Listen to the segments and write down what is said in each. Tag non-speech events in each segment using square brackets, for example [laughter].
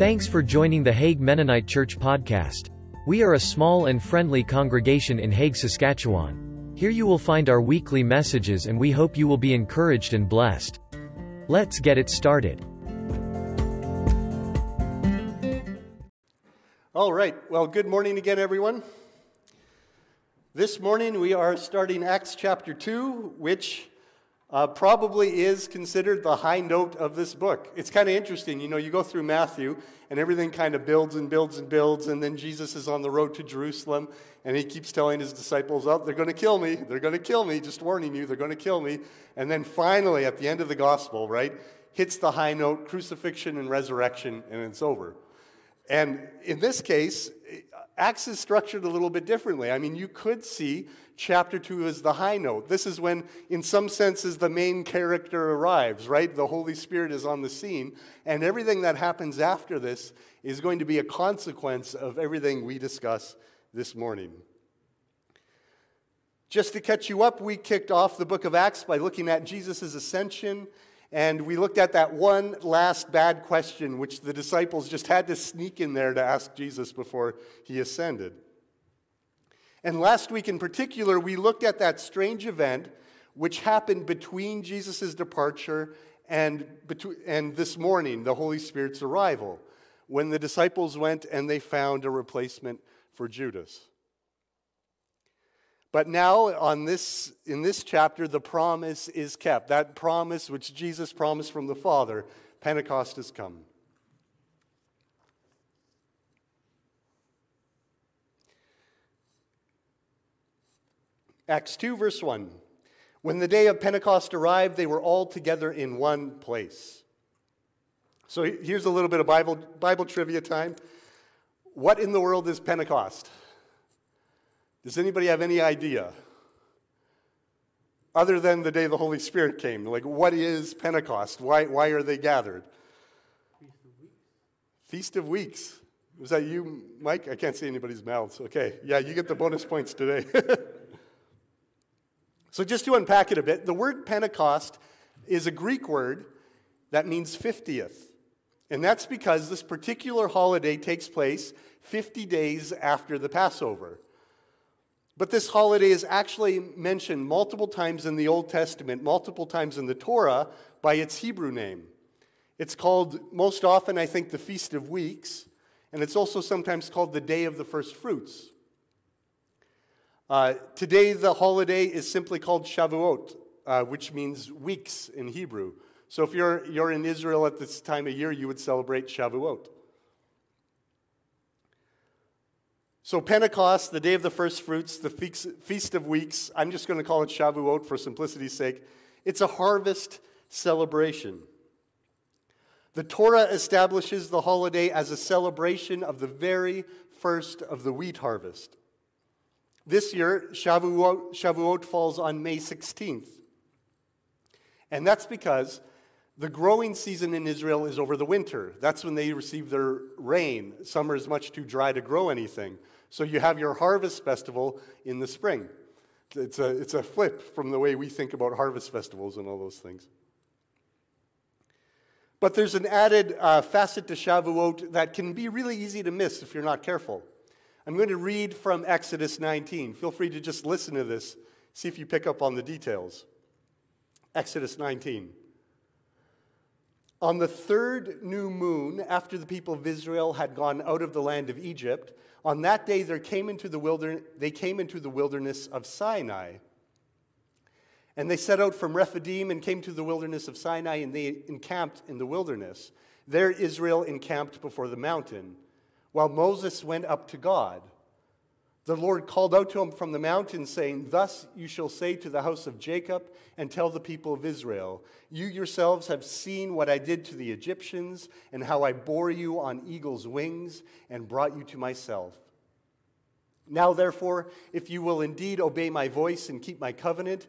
Thanks for joining the Hague Mennonite Church podcast. We are a small and friendly congregation in Hague, Saskatchewan. Here you will find our weekly messages and we hope you will be encouraged and blessed. Let's get it started. All right. Well, good morning again, everyone. This morning we are starting Acts chapter 2, which uh, probably is considered the high note of this book. It's kind of interesting. You know, you go through Matthew and everything kind of builds and builds and builds, and then Jesus is on the road to Jerusalem and he keeps telling his disciples, Oh, they're going to kill me. They're going to kill me. Just warning you, they're going to kill me. And then finally, at the end of the gospel, right, hits the high note crucifixion and resurrection, and it's over. And in this case, Acts is structured a little bit differently. I mean, you could see chapter 2 as the high note. This is when, in some senses, the main character arrives, right? The Holy Spirit is on the scene. And everything that happens after this is going to be a consequence of everything we discuss this morning. Just to catch you up, we kicked off the book of Acts by looking at Jesus' ascension and we looked at that one last bad question, which the disciples just had to sneak in there to ask Jesus before he ascended. And last week in particular, we looked at that strange event which happened between Jesus' departure and, between, and this morning, the Holy Spirit's arrival, when the disciples went and they found a replacement for Judas. But now, on this, in this chapter, the promise is kept. That promise which Jesus promised from the Father, Pentecost has come. Acts 2, verse 1. When the day of Pentecost arrived, they were all together in one place. So here's a little bit of Bible, Bible trivia time. What in the world is Pentecost? Does anybody have any idea? Other than the day the Holy Spirit came, like what is Pentecost? Why, why are they gathered? Feast of Weeks. Feast of Weeks. Was that you, Mike? I can't see anybody's mouths. Okay, yeah, you get the bonus points today. [laughs] so, just to unpack it a bit, the word Pentecost is a Greek word that means 50th. And that's because this particular holiday takes place 50 days after the Passover. But this holiday is actually mentioned multiple times in the Old Testament, multiple times in the Torah by its Hebrew name. It's called most often, I think, the Feast of Weeks, and it's also sometimes called the Day of the First Fruits. Uh, today, the holiday is simply called Shavuot, uh, which means weeks in Hebrew. So if you're, you're in Israel at this time of year, you would celebrate Shavuot. So, Pentecost, the day of the first fruits, the Feast of Weeks, I'm just going to call it Shavuot for simplicity's sake. It's a harvest celebration. The Torah establishes the holiday as a celebration of the very first of the wheat harvest. This year, Shavuot, Shavuot falls on May 16th. And that's because the growing season in Israel is over the winter. That's when they receive their rain. Summer is much too dry to grow anything. So you have your harvest festival in the spring. It's a, it's a flip from the way we think about harvest festivals and all those things. But there's an added uh, facet to Shavuot that can be really easy to miss if you're not careful. I'm going to read from Exodus 19. Feel free to just listen to this, see if you pick up on the details. Exodus 19. On the third new moon, after the people of Israel had gone out of the land of Egypt, on that day there came into the wilderness, they came into the wilderness of Sinai. And they set out from Rephidim and came to the wilderness of Sinai, and they encamped in the wilderness. There Israel encamped before the mountain, while Moses went up to God. The Lord called out to him from the mountain, saying, Thus you shall say to the house of Jacob and tell the people of Israel, You yourselves have seen what I did to the Egyptians, and how I bore you on eagle's wings and brought you to myself. Now, therefore, if you will indeed obey my voice and keep my covenant,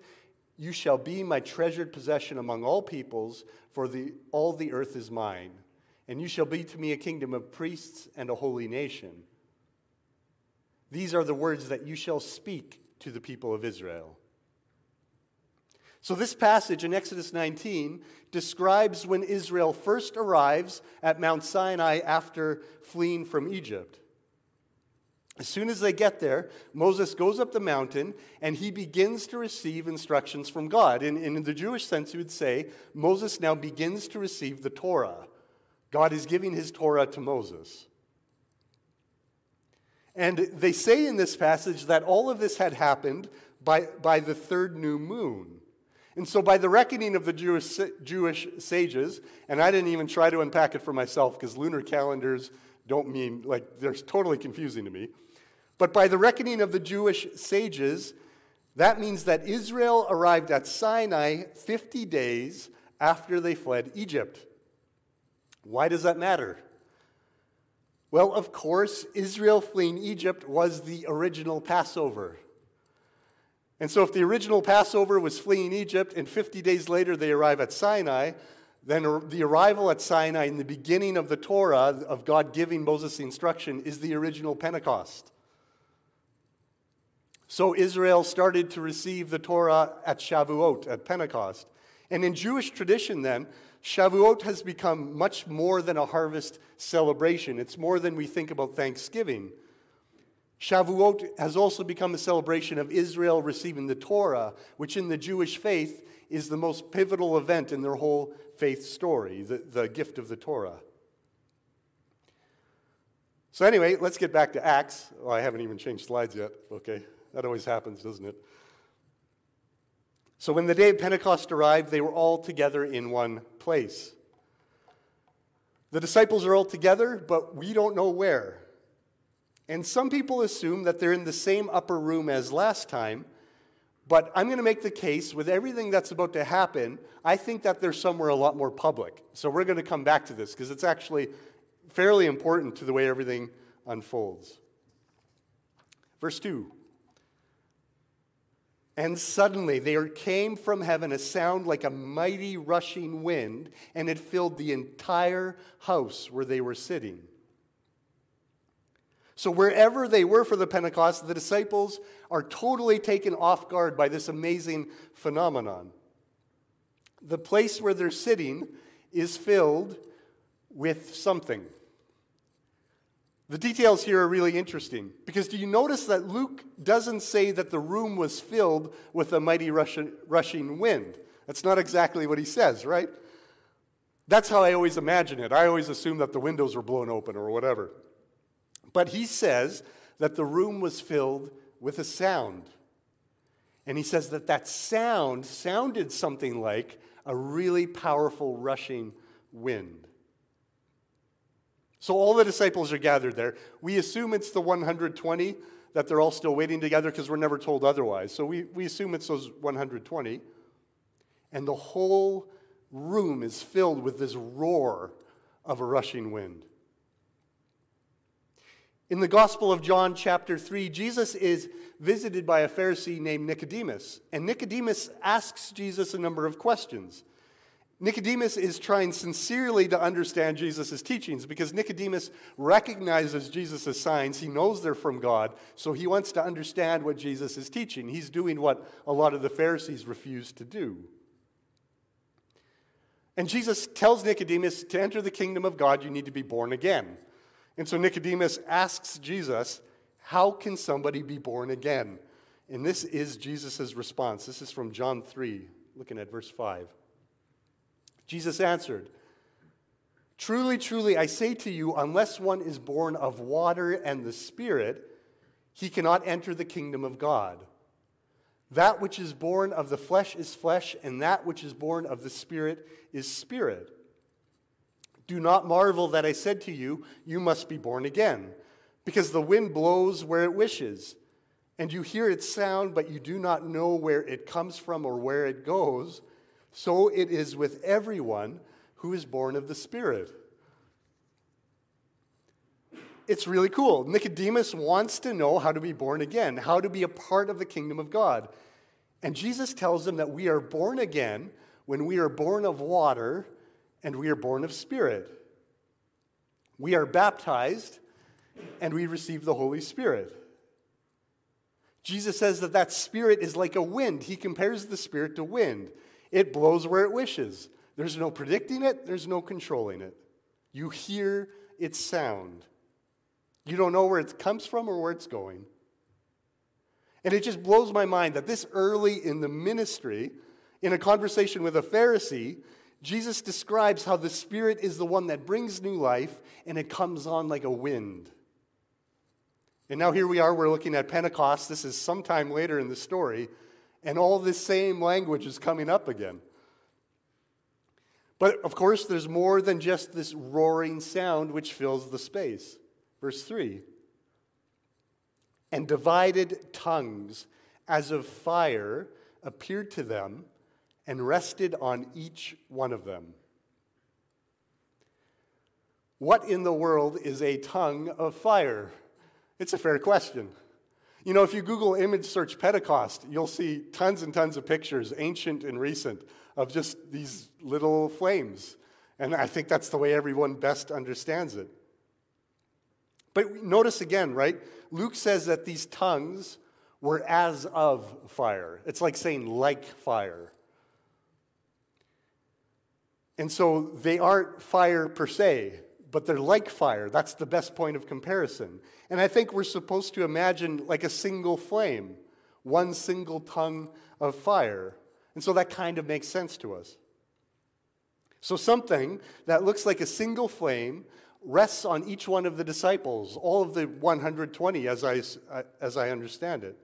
you shall be my treasured possession among all peoples, for the, all the earth is mine. And you shall be to me a kingdom of priests and a holy nation. These are the words that you shall speak to the people of Israel. So, this passage in Exodus 19 describes when Israel first arrives at Mount Sinai after fleeing from Egypt. As soon as they get there, Moses goes up the mountain and he begins to receive instructions from God. In, in the Jewish sense, you would say Moses now begins to receive the Torah. God is giving his Torah to Moses. And they say in this passage that all of this had happened by, by the third new moon. And so, by the reckoning of the Jewish, Jewish sages, and I didn't even try to unpack it for myself because lunar calendars don't mean, like, they're totally confusing to me. But by the reckoning of the Jewish sages, that means that Israel arrived at Sinai 50 days after they fled Egypt. Why does that matter? Well, of course, Israel fleeing Egypt was the original Passover. And so, if the original Passover was fleeing Egypt and 50 days later they arrive at Sinai, then the arrival at Sinai in the beginning of the Torah, of God giving Moses the instruction, is the original Pentecost. So Israel started to receive the Torah at Shavuot, at Pentecost. And in Jewish tradition, then, Shavuot has become much more than a harvest celebration. It's more than we think about Thanksgiving. Shavuot has also become a celebration of Israel receiving the Torah, which in the Jewish faith is the most pivotal event in their whole faith story, the, the gift of the Torah. So, anyway, let's get back to Acts. Oh, I haven't even changed slides yet. Okay, that always happens, doesn't it? So, when the day of Pentecost arrived, they were all together in one place. The disciples are all together, but we don't know where. And some people assume that they're in the same upper room as last time, but I'm going to make the case with everything that's about to happen, I think that they're somewhere a lot more public. So we're going to come back to this because it's actually fairly important to the way everything unfolds. Verse 2 And suddenly there came from heaven a sound like a mighty rushing wind, and it filled the entire house where they were sitting. So, wherever they were for the Pentecost, the disciples are totally taken off guard by this amazing phenomenon. The place where they're sitting is filled with something. The details here are really interesting because do you notice that Luke doesn't say that the room was filled with a mighty rushing wind? That's not exactly what he says, right? That's how I always imagine it. I always assume that the windows were blown open or whatever. But he says that the room was filled with a sound. And he says that that sound sounded something like a really powerful rushing wind. So all the disciples are gathered there. We assume it's the 120 that they're all still waiting together because we're never told otherwise. So we, we assume it's those 120. And the whole room is filled with this roar of a rushing wind. In the Gospel of John, chapter 3, Jesus is visited by a Pharisee named Nicodemus. And Nicodemus asks Jesus a number of questions. Nicodemus is trying sincerely to understand Jesus' teachings because Nicodemus recognizes Jesus' signs. He knows they're from God, so he wants to understand what Jesus is teaching. He's doing what a lot of the Pharisees refused to do. And Jesus tells Nicodemus to enter the kingdom of God, you need to be born again. And so Nicodemus asks Jesus, How can somebody be born again? And this is Jesus' response. This is from John 3, looking at verse 5. Jesus answered, Truly, truly, I say to you, unless one is born of water and the Spirit, he cannot enter the kingdom of God. That which is born of the flesh is flesh, and that which is born of the Spirit is spirit. Do not marvel that I said to you, You must be born again, because the wind blows where it wishes, and you hear its sound, but you do not know where it comes from or where it goes. So it is with everyone who is born of the Spirit. It's really cool. Nicodemus wants to know how to be born again, how to be a part of the kingdom of God. And Jesus tells him that we are born again when we are born of water and we are born of spirit. We are baptized and we receive the Holy Spirit. Jesus says that that spirit is like a wind. He compares the spirit to wind. It blows where it wishes. There's no predicting it, there's no controlling it. You hear its sound. You don't know where it comes from or where it's going. And it just blows my mind that this early in the ministry, in a conversation with a Pharisee, Jesus describes how the Spirit is the one that brings new life and it comes on like a wind. And now here we are, we're looking at Pentecost. This is sometime later in the story, and all this same language is coming up again. But of course, there's more than just this roaring sound which fills the space. Verse 3 And divided tongues as of fire appeared to them and rested on each one of them. What in the world is a tongue of fire? It's a fair question. You know, if you Google image search Pentecost, you'll see tons and tons of pictures, ancient and recent, of just these little flames. And I think that's the way everyone best understands it. But notice again, right? Luke says that these tongues were as of fire. It's like saying like fire. And so they aren't fire per se, but they're like fire. That's the best point of comparison. And I think we're supposed to imagine like a single flame, one single tongue of fire. And so that kind of makes sense to us. So something that looks like a single flame rests on each one of the disciples, all of the 120 as I, uh, as I understand it.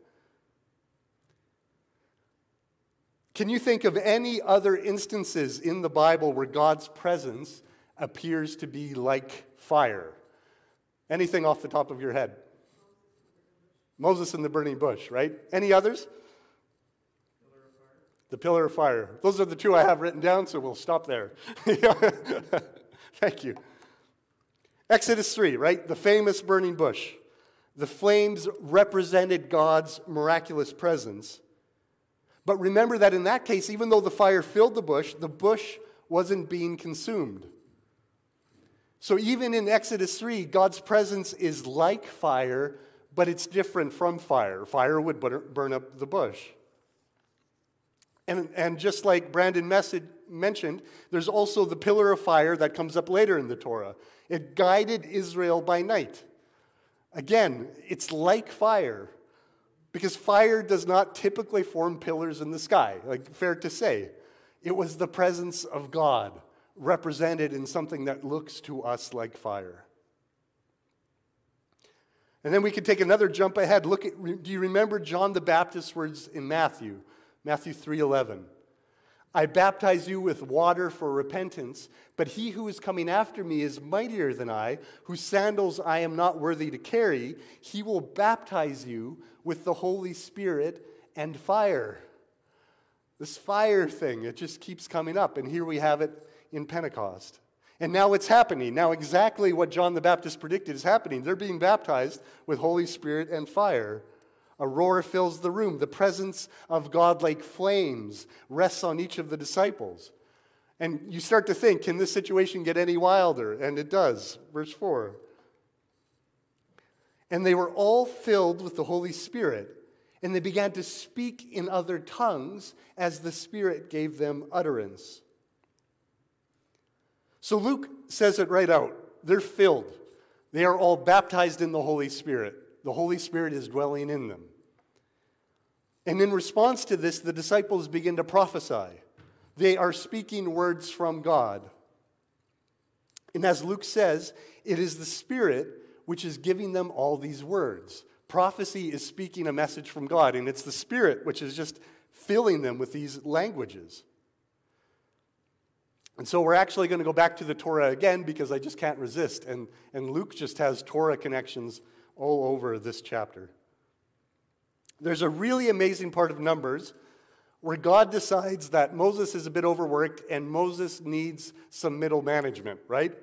Can you think of any other instances in the Bible where God's presence appears to be like fire. Anything off the top of your head? Moses and the burning bush, right? Any others? The pillar of fire. Those are the two I have written down, so we'll stop there. [laughs] Thank you. Exodus 3, right? The famous burning bush. The flames represented God's miraculous presence. But remember that in that case, even though the fire filled the bush, the bush wasn't being consumed. So even in Exodus 3, God's presence is like fire, but it's different from fire. Fire would burn up the bush. And, and just like Brandon mentioned, there's also the pillar of fire that comes up later in the Torah. It guided Israel by night. Again, it's like fire, because fire does not typically form pillars in the sky, like fair to say. It was the presence of God represented in something that looks to us like fire. And then we could take another jump ahead. Look at, do you remember John the Baptist's words in Matthew? Matthew 3:11. I baptize you with water for repentance, but he who is coming after me is mightier than I, whose sandals I am not worthy to carry. He will baptize you with the Holy Spirit and fire. This fire thing, it just keeps coming up. And here we have it in Pentecost. And now it's happening. Now, exactly what John the Baptist predicted is happening. They're being baptized with Holy Spirit and fire. A roar fills the room. The presence of God, like flames, rests on each of the disciples. And you start to think, can this situation get any wilder? And it does. Verse 4. And they were all filled with the Holy Spirit, and they began to speak in other tongues as the Spirit gave them utterance. So Luke says it right out. They're filled. They are all baptized in the Holy Spirit. The Holy Spirit is dwelling in them. And in response to this, the disciples begin to prophesy. They are speaking words from God. And as Luke says, it is the Spirit which is giving them all these words. Prophecy is speaking a message from God, and it's the Spirit which is just filling them with these languages. And so we're actually going to go back to the Torah again because I just can't resist. And, and Luke just has Torah connections all over this chapter. There's a really amazing part of Numbers where God decides that Moses is a bit overworked and Moses needs some middle management, right?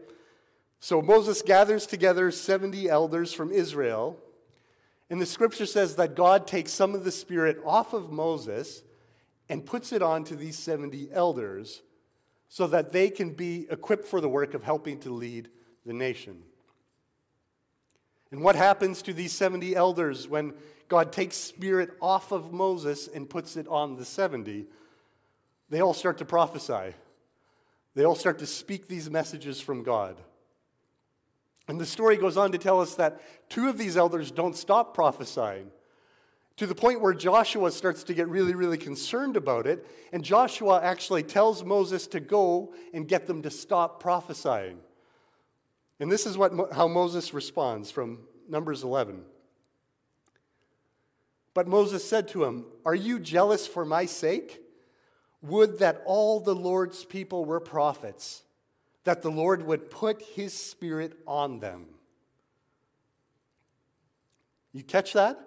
So Moses gathers together 70 elders from Israel. And the scripture says that God takes some of the spirit off of Moses and puts it onto these 70 elders so that they can be equipped for the work of helping to lead the nation. And what happens to these 70 elders when God takes spirit off of Moses and puts it on the 70? They all start to prophesy. They all start to speak these messages from God. And the story goes on to tell us that two of these elders don't stop prophesying to the point where Joshua starts to get really, really concerned about it. And Joshua actually tells Moses to go and get them to stop prophesying. And this is what, how Moses responds from Numbers 11. But Moses said to him, Are you jealous for my sake? Would that all the Lord's people were prophets, that the Lord would put his spirit on them. You catch that?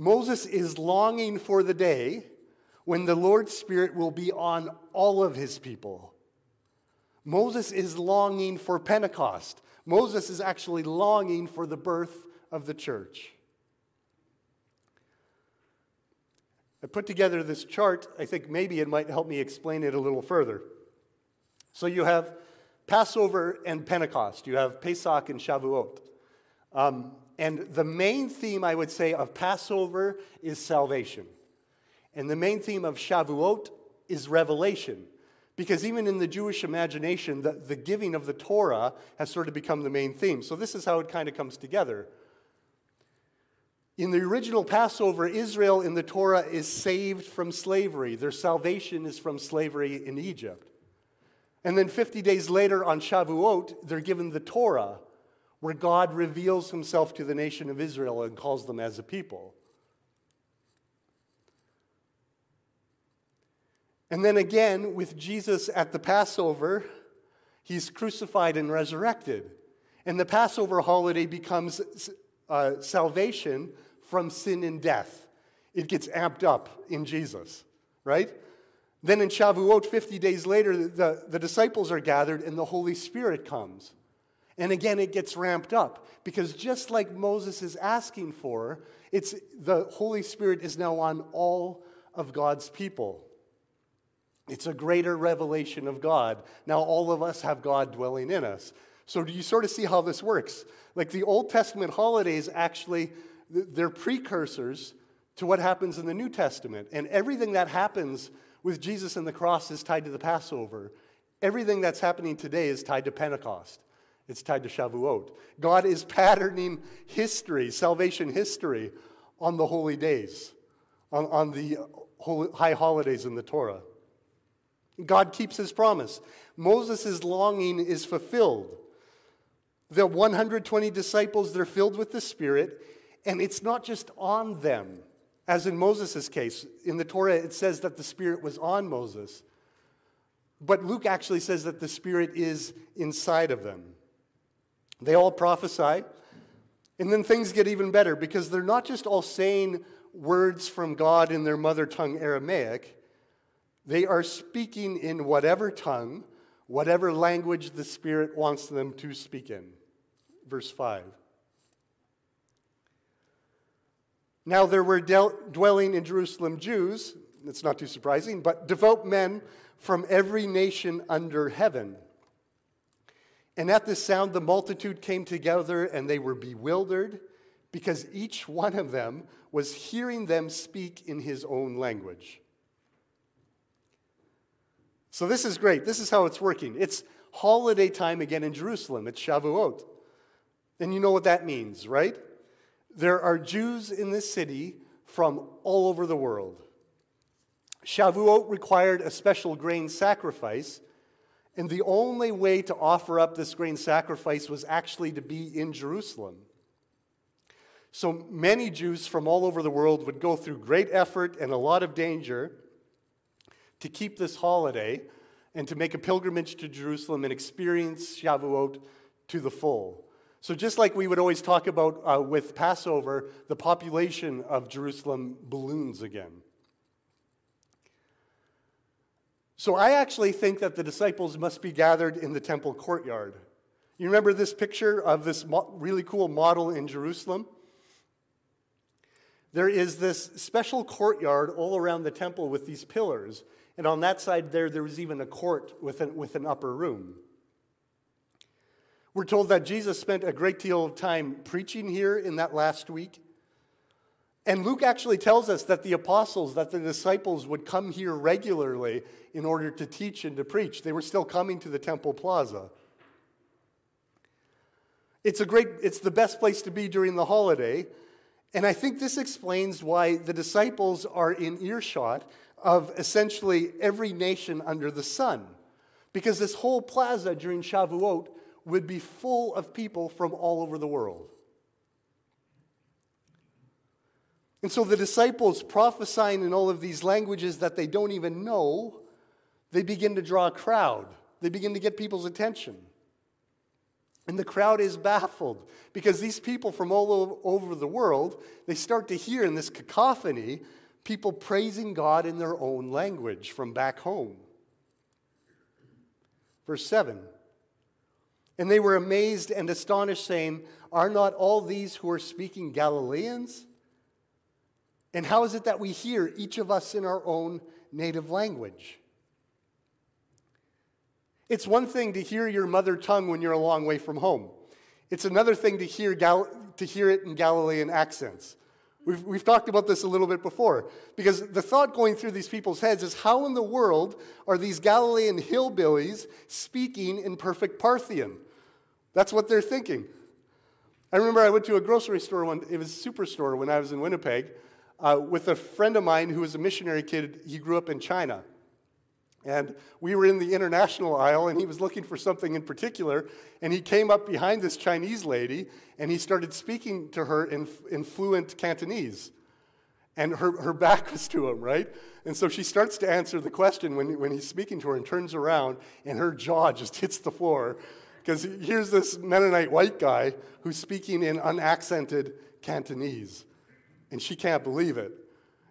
Moses is longing for the day when the Lord's Spirit will be on all of his people. Moses is longing for Pentecost. Moses is actually longing for the birth of the church. I put together this chart. I think maybe it might help me explain it a little further. So you have Passover and Pentecost, you have Pesach and Shavuot. Um, and the main theme, I would say, of Passover is salvation. And the main theme of Shavuot is revelation. Because even in the Jewish imagination, the, the giving of the Torah has sort of become the main theme. So this is how it kind of comes together. In the original Passover, Israel in the Torah is saved from slavery. Their salvation is from slavery in Egypt. And then 50 days later on Shavuot, they're given the Torah where God reveals himself to the nation of Israel and calls them as a people. And then again, with Jesus at the Passover, he's crucified and resurrected. And the Passover holiday becomes uh, salvation from sin and death. It gets amped up in Jesus, right? Then in Shavuot, 50 days later, the, the disciples are gathered and the Holy Spirit comes. And again, it gets ramped up because just like Moses is asking for, it's, the Holy Spirit is now on all of God's people. It's a greater revelation of God. Now, all of us have God dwelling in us. So, do you sort of see how this works? Like the Old Testament holidays actually, they're precursors to what happens in the New Testament. And everything that happens with Jesus and the cross is tied to the Passover. Everything that's happening today is tied to Pentecost. It's tied to Shavuot. God is patterning history, salvation history, on the holy days, on, on the holy, high holidays in the Torah. God keeps his promise. Moses' longing is fulfilled. The 120 disciples, they're filled with the Spirit, and it's not just on them. As in Moses' case, in the Torah, it says that the Spirit was on Moses. But Luke actually says that the Spirit is inside of them. They all prophesy. And then things get even better because they're not just all saying words from God in their mother tongue Aramaic, they are speaking in whatever tongue, whatever language the Spirit wants them to speak in. Verse 5. Now there were dwelling in Jerusalem Jews, it's not too surprising, but devout men from every nation under heaven. And at this sound, the multitude came together and they were bewildered because each one of them was hearing them speak in his own language. So, this is great. This is how it's working. It's holiday time again in Jerusalem. It's Shavuot. And you know what that means, right? There are Jews in this city from all over the world. Shavuot required a special grain sacrifice and the only way to offer up this grain sacrifice was actually to be in Jerusalem. So many Jews from all over the world would go through great effort and a lot of danger to keep this holiday and to make a pilgrimage to Jerusalem and experience Shavuot to the full. So, just like we would always talk about uh, with Passover, the population of Jerusalem balloons again. So I actually think that the disciples must be gathered in the temple courtyard. You remember this picture of this really cool model in Jerusalem? There is this special courtyard all around the temple with these pillars. And on that side there, there was even a court with an, with an upper room. We're told that Jesus spent a great deal of time preaching here in that last week. And Luke actually tells us that the apostles, that the disciples would come here regularly in order to teach and to preach. They were still coming to the temple plaza. It's a great it's the best place to be during the holiday. And I think this explains why the disciples are in earshot of essentially every nation under the sun. Because this whole plaza during Shavuot would be full of people from all over the world. And so the disciples prophesying in all of these languages that they don't even know, they begin to draw a crowd. They begin to get people's attention. And the crowd is baffled because these people from all over the world, they start to hear in this cacophony people praising God in their own language from back home. Verse 7 And they were amazed and astonished, saying, Are not all these who are speaking Galileans? And how is it that we hear each of us in our own native language? It's one thing to hear your mother tongue when you're a long way from home. It's another thing to hear, Gal- to hear it in Galilean accents. We've, we've talked about this a little bit before because the thought going through these people's heads is how in the world are these Galilean hillbillies speaking in perfect Parthian? That's what they're thinking. I remember I went to a grocery store, one, it was a superstore when I was in Winnipeg, uh, with a friend of mine who was a missionary kid. He grew up in China. And we were in the international aisle, and he was looking for something in particular. And he came up behind this Chinese lady, and he started speaking to her in, in fluent Cantonese. And her, her back was to him, right? And so she starts to answer the question when, when he's speaking to her and turns around, and her jaw just hits the floor. Because here's this Mennonite white guy who's speaking in unaccented Cantonese. And she can't believe it.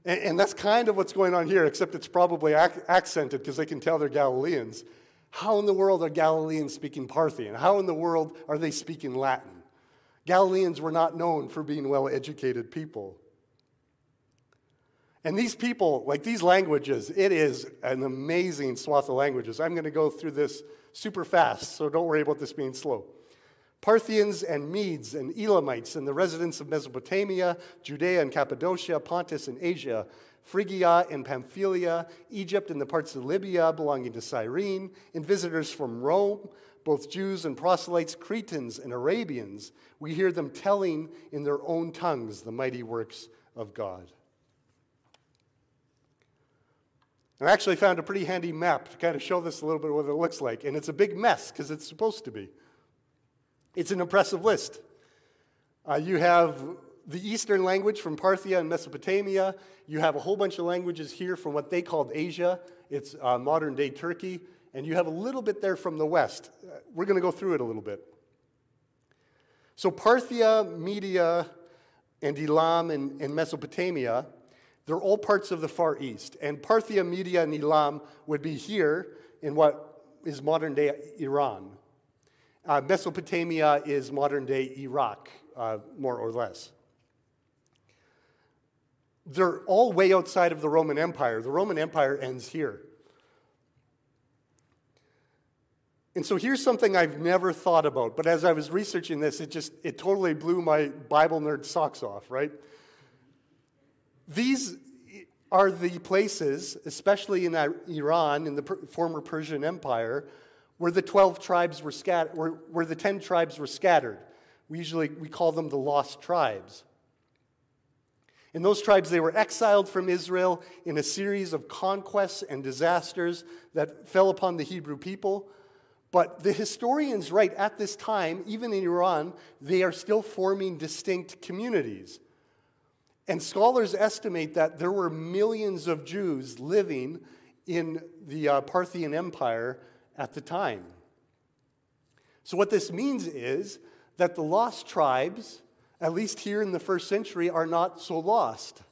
And, and that's kind of what's going on here, except it's probably ac- accented because they can tell they're Galileans. How in the world are Galileans speaking Parthian? How in the world are they speaking Latin? Galileans were not known for being well educated people. And these people, like these languages, it is an amazing swath of languages. I'm going to go through this super fast, so don't worry about this being slow. Parthians and Medes and Elamites and the residents of Mesopotamia, Judea and Cappadocia, Pontus and Asia, Phrygia and Pamphylia, Egypt and the parts of Libya belonging to Cyrene, and visitors from Rome, both Jews and proselytes, Cretans and Arabians. We hear them telling in their own tongues the mighty works of God. I actually found a pretty handy map to kind of show this a little bit what it looks like, and it's a big mess because it's supposed to be. It's an impressive list. Uh, you have the Eastern language from Parthia and Mesopotamia. You have a whole bunch of languages here from what they called Asia. It's uh, modern day Turkey. And you have a little bit there from the West. Uh, we're going to go through it a little bit. So, Parthia, Media, and Elam and, and Mesopotamia, they're all parts of the Far East. And Parthia, Media, and Elam would be here in what is modern day Iran. Uh, Mesopotamia is modern day Iraq, uh, more or less. They're all way outside of the Roman Empire. The Roman Empire ends here. And so here's something I've never thought about, but as I was researching this, it just it totally blew my Bible nerd socks off, right? These are the places, especially in Iran, in the former Persian Empire, where the 12 tribes were scattered, where, where the 10 tribes were scattered. We usually we call them the lost tribes. In those tribes, they were exiled from Israel in a series of conquests and disasters that fell upon the Hebrew people. But the historians write at this time, even in Iran, they are still forming distinct communities. And scholars estimate that there were millions of Jews living in the uh, Parthian Empire at the time. So, what this means is that the lost tribes, at least here in the first century, are not so lost.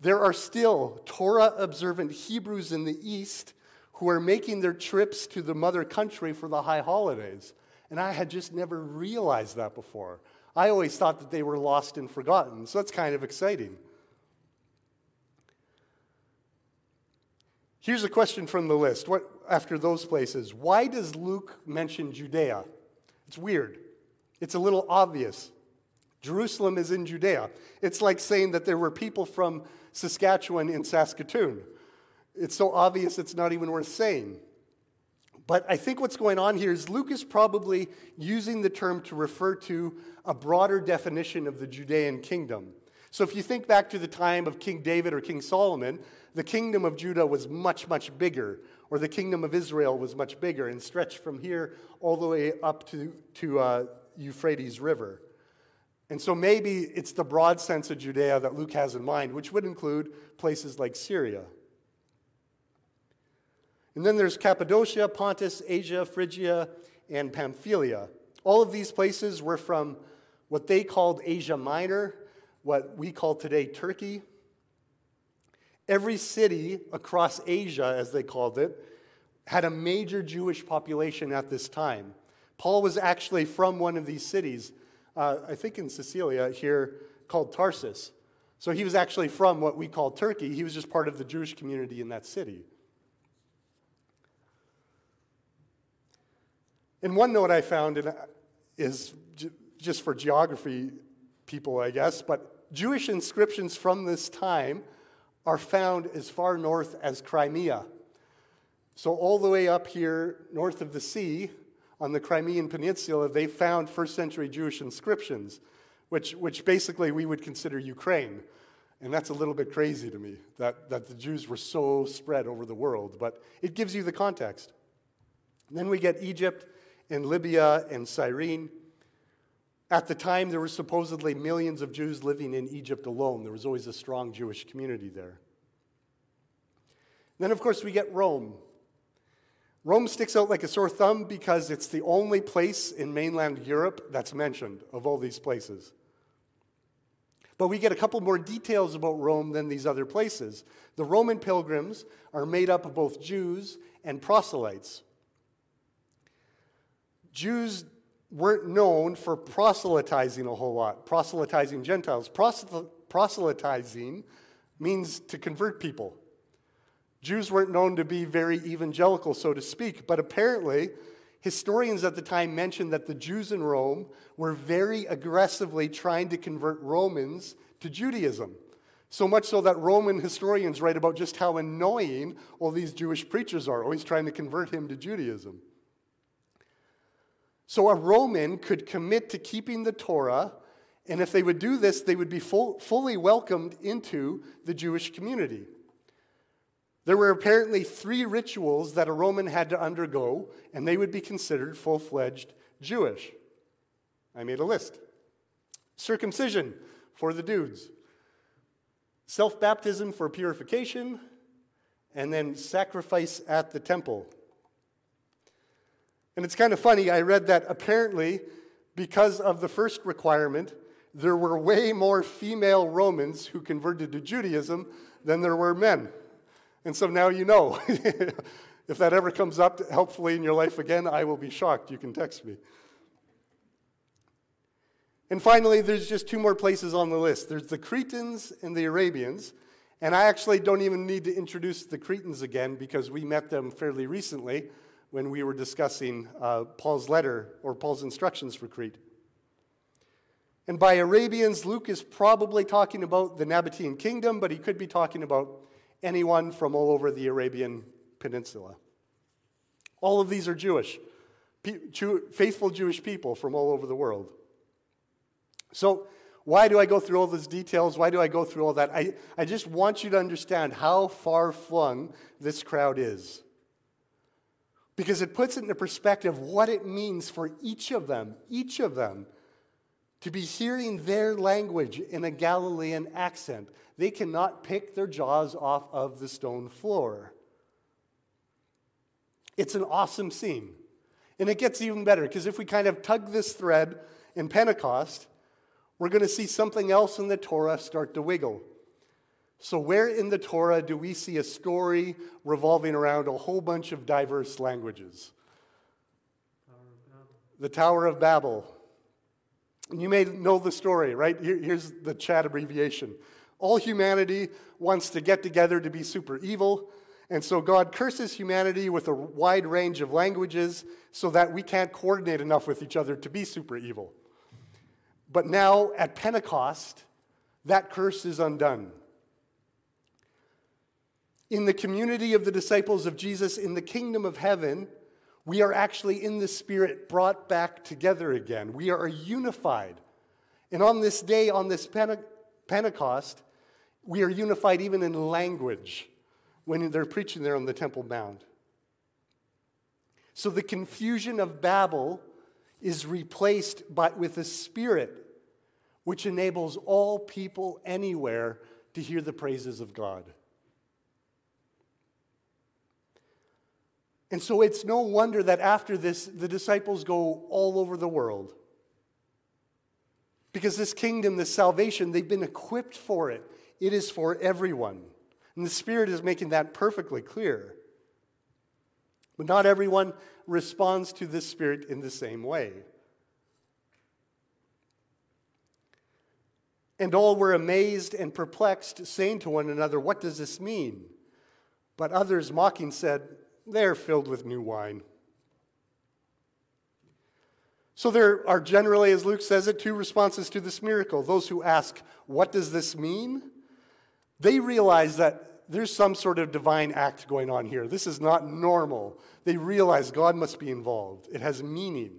There are still Torah observant Hebrews in the East who are making their trips to the mother country for the high holidays. And I had just never realized that before. I always thought that they were lost and forgotten. So that's kind of exciting. Here's a question from the list. What, after those places, why does Luke mention Judea? It's weird. It's a little obvious. Jerusalem is in Judea. It's like saying that there were people from Saskatchewan in Saskatoon. It's so obvious it's not even worth saying. But I think what's going on here is Luke is probably using the term to refer to a broader definition of the Judean kingdom. So if you think back to the time of King David or King Solomon, the kingdom of Judah was much, much bigger, or the kingdom of Israel was much bigger and stretched from here all the way up to, to uh, Euphrates River. And so maybe it's the broad sense of Judea that Luke has in mind, which would include places like Syria. And then there's Cappadocia, Pontus, Asia, Phrygia, and Pamphylia. All of these places were from what they called Asia Minor, what we call today Turkey. Every city across Asia, as they called it, had a major Jewish population at this time. Paul was actually from one of these cities, uh, I think in Cilicia here, called Tarsus. So he was actually from what we call Turkey. He was just part of the Jewish community in that city. And one note I found is just for geography people, I guess, but Jewish inscriptions from this time are found as far north as Crimea. So, all the way up here north of the sea on the Crimean Peninsula, they found first century Jewish inscriptions, which, which basically we would consider Ukraine. And that's a little bit crazy to me that, that the Jews were so spread over the world, but it gives you the context. And then we get Egypt and Libya and Cyrene. At the time, there were supposedly millions of Jews living in Egypt alone. There was always a strong Jewish community there. Then, of course, we get Rome. Rome sticks out like a sore thumb because it's the only place in mainland Europe that's mentioned of all these places. But we get a couple more details about Rome than these other places. The Roman pilgrims are made up of both Jews and proselytes. Jews weren't known for proselytizing a whole lot, proselytizing Gentiles. proselytizing means to convert people. Jews weren't known to be very evangelical, so to speak, but apparently, historians at the time mentioned that the Jews in Rome were very aggressively trying to convert Romans to Judaism. So much so that Roman historians write about just how annoying all these Jewish preachers are, always trying to convert him to Judaism. So a Roman could commit to keeping the Torah, and if they would do this, they would be full, fully welcomed into the Jewish community. There were apparently three rituals that a Roman had to undergo, and they would be considered full fledged Jewish. I made a list circumcision for the dudes, self baptism for purification, and then sacrifice at the temple. And it's kind of funny, I read that apparently, because of the first requirement, there were way more female Romans who converted to Judaism than there were men. And so now you know. [laughs] if that ever comes up, helpfully in your life again, I will be shocked. You can text me. And finally, there's just two more places on the list there's the Cretans and the Arabians. And I actually don't even need to introduce the Cretans again because we met them fairly recently when we were discussing uh, Paul's letter or Paul's instructions for Crete. And by Arabians, Luke is probably talking about the Nabatean kingdom, but he could be talking about anyone from all over the Arabian Peninsula. All of these are Jewish, faithful Jewish people from all over the world. So, why do I go through all those details? Why do I go through all that? I, I just want you to understand how far flung this crowd is because it puts it into perspective what it means for each of them, each of them, to be hearing their language in a Galilean accent. They cannot pick their jaws off of the stone floor. It's an awesome scene. And it gets even better because if we kind of tug this thread in Pentecost, we're going to see something else in the Torah start to wiggle. So, where in the Torah do we see a story revolving around a whole bunch of diverse languages? Tower the Tower of Babel. And you may know the story, right? Here, here's the chat abbreviation. All humanity wants to get together to be super evil, And so God curses humanity with a wide range of languages so that we can't coordinate enough with each other to be super evil. But now at Pentecost, that curse is undone. In the community of the disciples of Jesus, in the kingdom of heaven, we are actually in the Spirit brought back together again. We are unified. And on this day, on this Pente- Pentecost, we are unified even in language when they're preaching there on the Temple Mount. So the confusion of Babel is replaced by, with a spirit which enables all people anywhere to hear the praises of God. And so it's no wonder that after this, the disciples go all over the world. Because this kingdom, this salvation, they've been equipped for it. It is for everyone. And the Spirit is making that perfectly clear. But not everyone responds to this Spirit in the same way. And all were amazed and perplexed, saying to one another, What does this mean? But others, mocking, said, They're filled with new wine. So there are generally, as Luke says it, two responses to this miracle. Those who ask, What does this mean? They realize that there's some sort of divine act going on here. This is not normal. They realize God must be involved, it has meaning.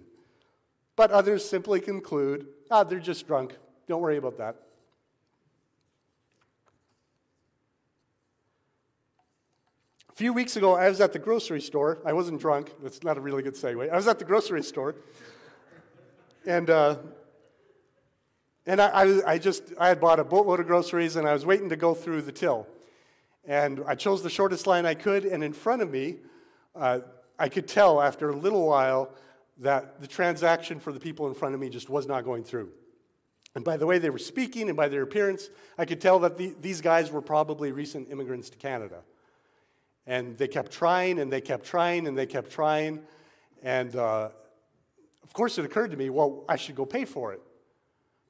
But others simply conclude, Ah, they're just drunk. Don't worry about that. A few weeks ago, I was at the grocery store. I wasn't drunk. That's not a really good segue. I was at the grocery store. And, uh, and I, I, just, I had bought a boatload of groceries and I was waiting to go through the till. And I chose the shortest line I could, and in front of me, uh, I could tell after a little while that the transaction for the people in front of me just was not going through. And by the way they were speaking and by their appearance, I could tell that the, these guys were probably recent immigrants to Canada. And they kept trying and they kept trying and they kept trying. And uh, of course, it occurred to me, well, I should go pay for it.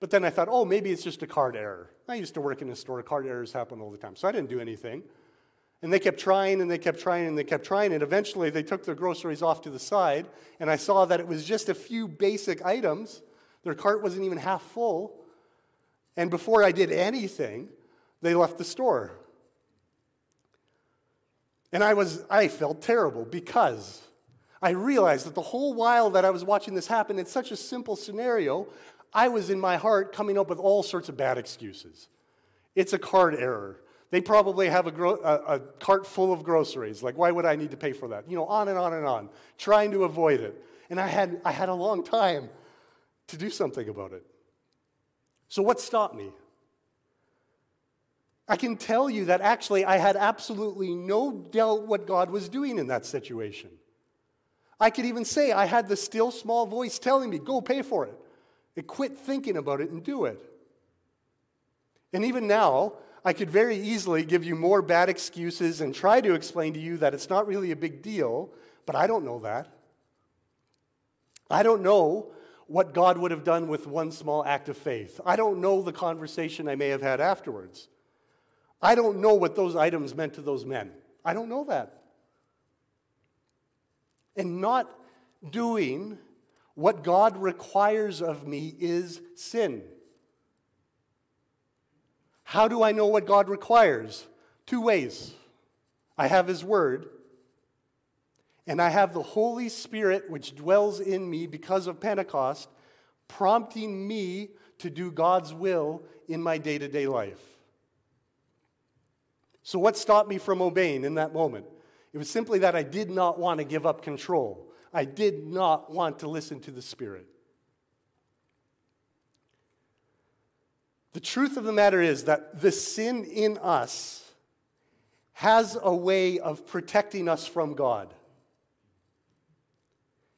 But then I thought, oh, maybe it's just a card error. I used to work in a store, card errors happen all the time. So I didn't do anything. And they kept trying and they kept trying and they kept trying. And eventually they took their groceries off to the side. And I saw that it was just a few basic items. Their cart wasn't even half full. And before I did anything, they left the store. And I was I felt terrible because I realized that the whole while that I was watching this happen, in such a simple scenario, I was in my heart coming up with all sorts of bad excuses. It's a card error. They probably have a, gro- a, a, cart full of groceries. Like, why would I need to pay for that? You know, on and on and on, trying to avoid it. And I had, I had a long time to do something about it. So, what stopped me? I can tell you that actually I had absolutely no doubt what God was doing in that situation. I could even say I had the still small voice telling me, go pay for it. And quit thinking about it and do it. And even now, I could very easily give you more bad excuses and try to explain to you that it's not really a big deal, but I don't know that. I don't know what God would have done with one small act of faith. I don't know the conversation I may have had afterwards. I don't know what those items meant to those men. I don't know that. And not doing what God requires of me is sin. How do I know what God requires? Two ways. I have His Word, and I have the Holy Spirit which dwells in me because of Pentecost, prompting me to do God's will in my day to day life. So, what stopped me from obeying in that moment? It was simply that I did not want to give up control. I did not want to listen to the Spirit. The truth of the matter is that the sin in us has a way of protecting us from God.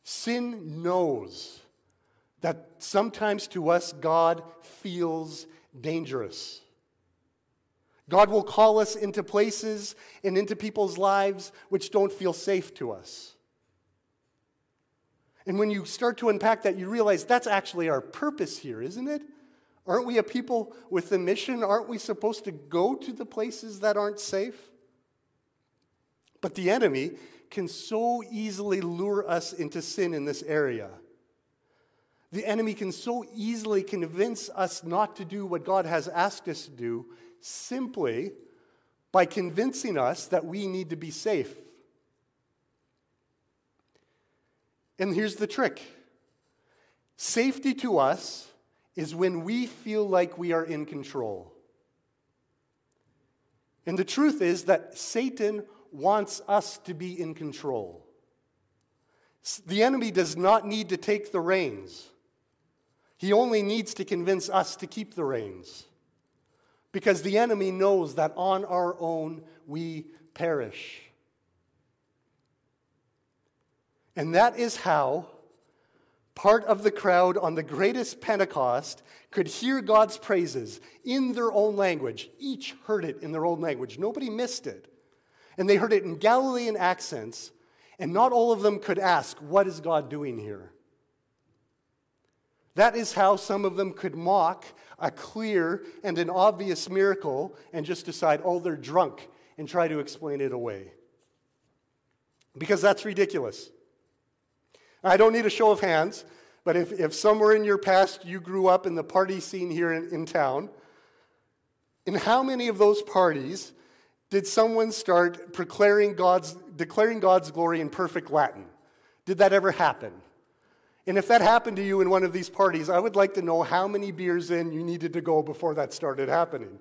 Sin knows that sometimes to us God feels dangerous. God will call us into places and into people's lives which don't feel safe to us. And when you start to unpack that, you realize that's actually our purpose here, isn't it? Aren't we a people with a mission? Aren't we supposed to go to the places that aren't safe? But the enemy can so easily lure us into sin in this area. The enemy can so easily convince us not to do what God has asked us to do simply by convincing us that we need to be safe. And here's the trick safety to us is when we feel like we are in control. And the truth is that Satan wants us to be in control. The enemy does not need to take the reins. He only needs to convince us to keep the reins. Because the enemy knows that on our own we perish. And that is how part of the crowd on the greatest Pentecost could hear God's praises in their own language. Each heard it in their own language. Nobody missed it. And they heard it in Galilean accents, and not all of them could ask, What is God doing here? That is how some of them could mock a clear and an obvious miracle and just decide, oh, they're drunk, and try to explain it away. Because that's ridiculous. I don't need a show of hands, but if, if somewhere in your past you grew up in the party scene here in, in town, in how many of those parties did someone start declaring God's, declaring God's glory in perfect Latin? Did that ever happen? And if that happened to you in one of these parties, I would like to know how many beers in you needed to go before that started happening.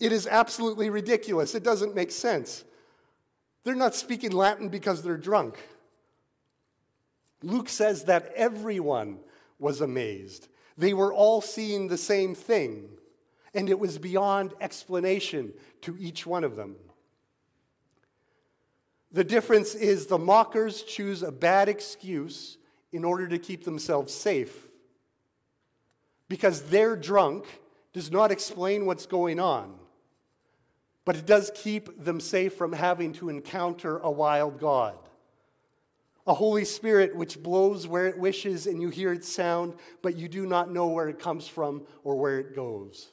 It is absolutely ridiculous. It doesn't make sense. They're not speaking Latin because they're drunk. Luke says that everyone was amazed. They were all seeing the same thing, and it was beyond explanation to each one of them. The difference is the mockers choose a bad excuse in order to keep themselves safe. Because they're drunk does not explain what's going on, but it does keep them safe from having to encounter a wild God. A Holy Spirit which blows where it wishes and you hear its sound, but you do not know where it comes from or where it goes.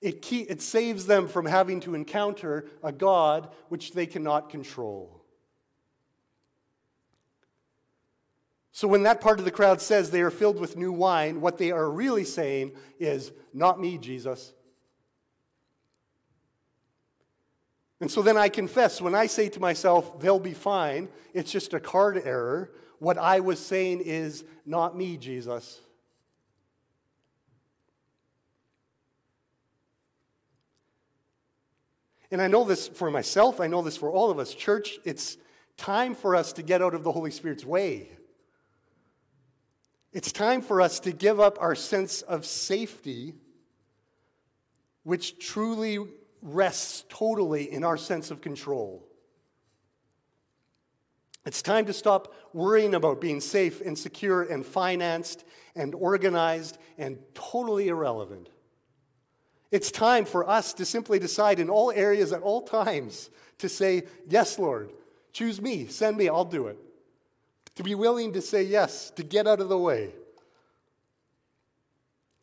It, keep, it saves them from having to encounter a God which they cannot control. So when that part of the crowd says they are filled with new wine, what they are really saying is, Not me, Jesus. And so then I confess, when I say to myself, they'll be fine, it's just a card error. What I was saying is, Not me, Jesus. And I know this for myself, I know this for all of us. Church, it's time for us to get out of the Holy Spirit's way. It's time for us to give up our sense of safety, which truly rests totally in our sense of control. It's time to stop worrying about being safe and secure and financed and organized and totally irrelevant. It's time for us to simply decide in all areas at all times to say, Yes, Lord, choose me, send me, I'll do it to be willing to say yes, to get out of the way.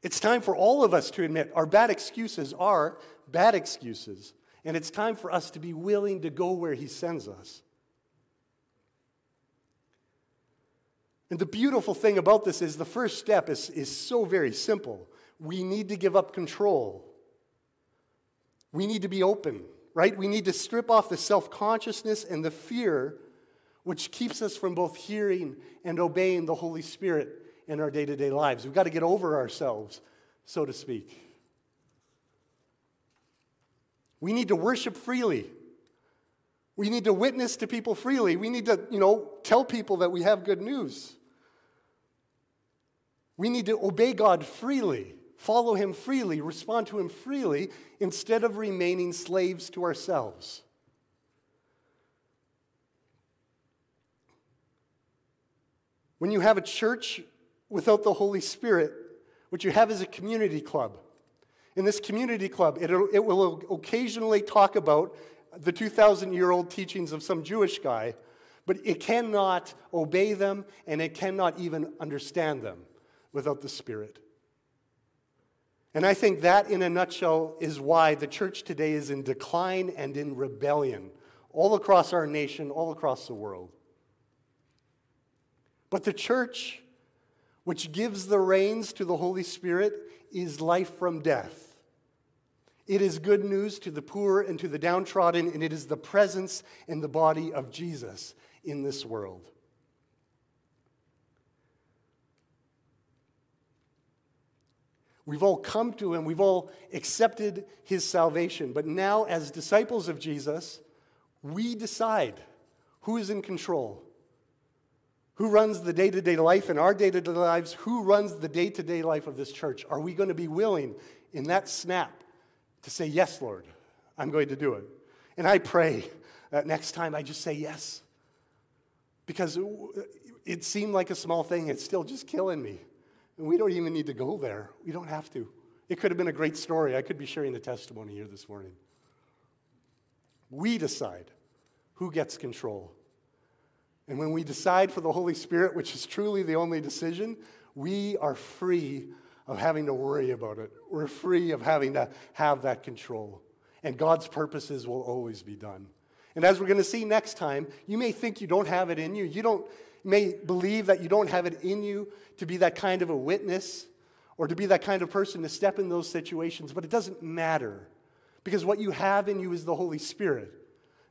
It's time for all of us to admit our bad excuses are bad excuses, and it's time for us to be willing to go where He sends us. And the beautiful thing about this is the first step is, is so very simple. We need to give up control. We need to be open, right? We need to strip off the self consciousness and the fear which keeps us from both hearing and obeying the Holy Spirit in our day to day lives. We've got to get over ourselves, so to speak. We need to worship freely. We need to witness to people freely. We need to, you know, tell people that we have good news. We need to obey God freely, follow Him freely, respond to Him freely, instead of remaining slaves to ourselves. When you have a church without the Holy Spirit, what you have is a community club. In this community club, it, will occasionally talk about the 2,000 year old teachings of some Jewish guy, but it cannot obey them and it cannot even understand them without the Spirit. And I think that, in a nutshell, is why the church today is in decline and in rebellion all across our nation, all across the world. But the church, which gives the reins to the Holy Spirit, is life from death. It is good news to the poor and to the downtrodden, and it is the presence in the body of Jesus in this world. We've all come to him, we've all accepted his salvation. But now, as disciples of Jesus, we decide who is in control. Who runs the day to day life in our day to day lives? Who runs the day to day life of this church? Are we going to be willing in that snap to say, Yes, Lord, I'm going to do it? And I pray that next time I just say yes. Because uh, it seemed like a small thing, it's still just killing me. And we don't even need to go there. We don't have to. It could have been a great story. I could be sharing the testimony here this morning. We decide who gets control. And when we decide for the Holy Spirit, which is truly the only decision, we are free of having to worry about it. We're free of having to have that control. And God's purposes will always be done. And as we're going to see next time, you may think you don't have it in you. You don't may believe that you don't have it in you to be that kind of a witness or to be that kind of person to step in those situations, but it doesn't matter because what you have in you is the Holy Spirit.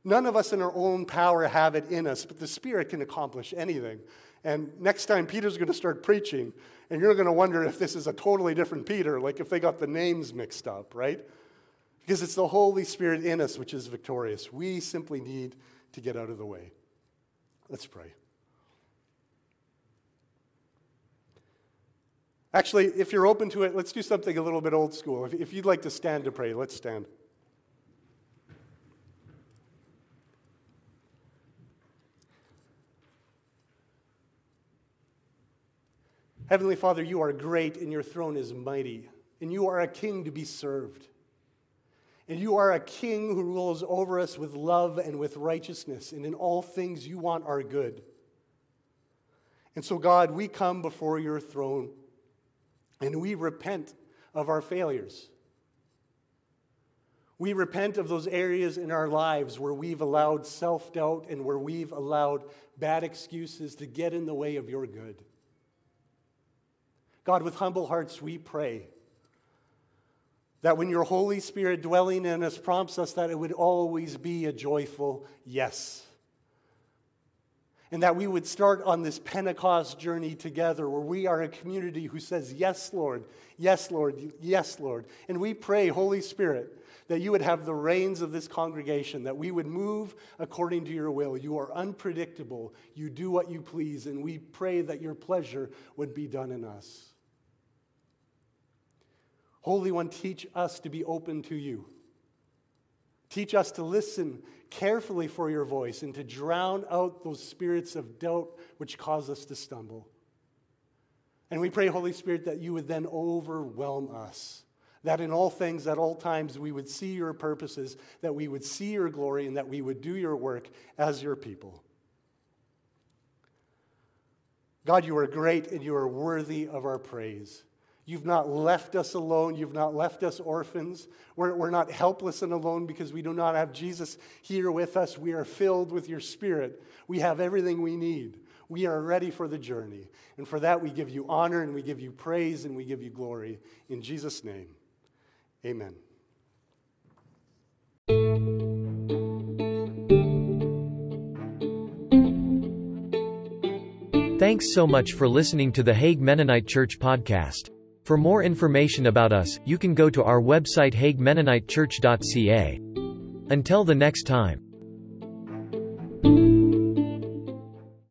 None of us in our own power have it in us, but the Spirit can accomplish anything. And next time Peter's going to start preaching, and you're going to wonder if this is a totally different Peter, like if they got the names mixed up, right? Because it's the Holy Spirit in us which is victorious. We simply need to get out of the way. Let's pray. Actually, if you're open to it, let's do something a little bit old school. If, you'd like to stand to pray, let's stand. Heavenly Father, you are great and your throne is mighty, and you are a king to be served. And you are a king who rules over us with love and with righteousness, and in all things you want our good. And so, God, we come before your throne and we repent of our failures. We repent of those areas in our lives where we've allowed self doubt and where we've allowed bad excuses to get in the way of your good. God, with humble hearts, we pray that when your Holy Spirit dwelling in us prompts us, that it would always be a joyful yes and that we would start on this Pentecost journey together where we are a community who says, Yes, Lord, yes, Lord, yes, Lord. And we pray, Holy Spirit, that you would have the reins of this congregation, that we would move according to your will. You are unpredictable, you do what you please, and we pray that your pleasure would be done in us. Holy One, teach us to be open to you. Teach us to listen carefully for your voice and to drown out those spirits of doubt which cause us to stumble. And we pray, Holy Spirit, that you would then overwhelm us. That in all things, at all times, we would see your purposes, that we would see your glory, and that we would do your work as your people. God, you are great and you are worthy of our praise. You've not left us alone. You've not left us orphans. We're, we're not helpless and alone because we do not have Jesus here with us. We are filled with your Spirit. We have everything we need. We are ready for the journey. And for that, we give you honor and we give you praise and we give you glory. In Jesus' name, amen. Thanks so much for listening to the Hague Mennonite Church podcast. For more information about us, you can go to our website haguemennonitechurch.ca. Until the next time.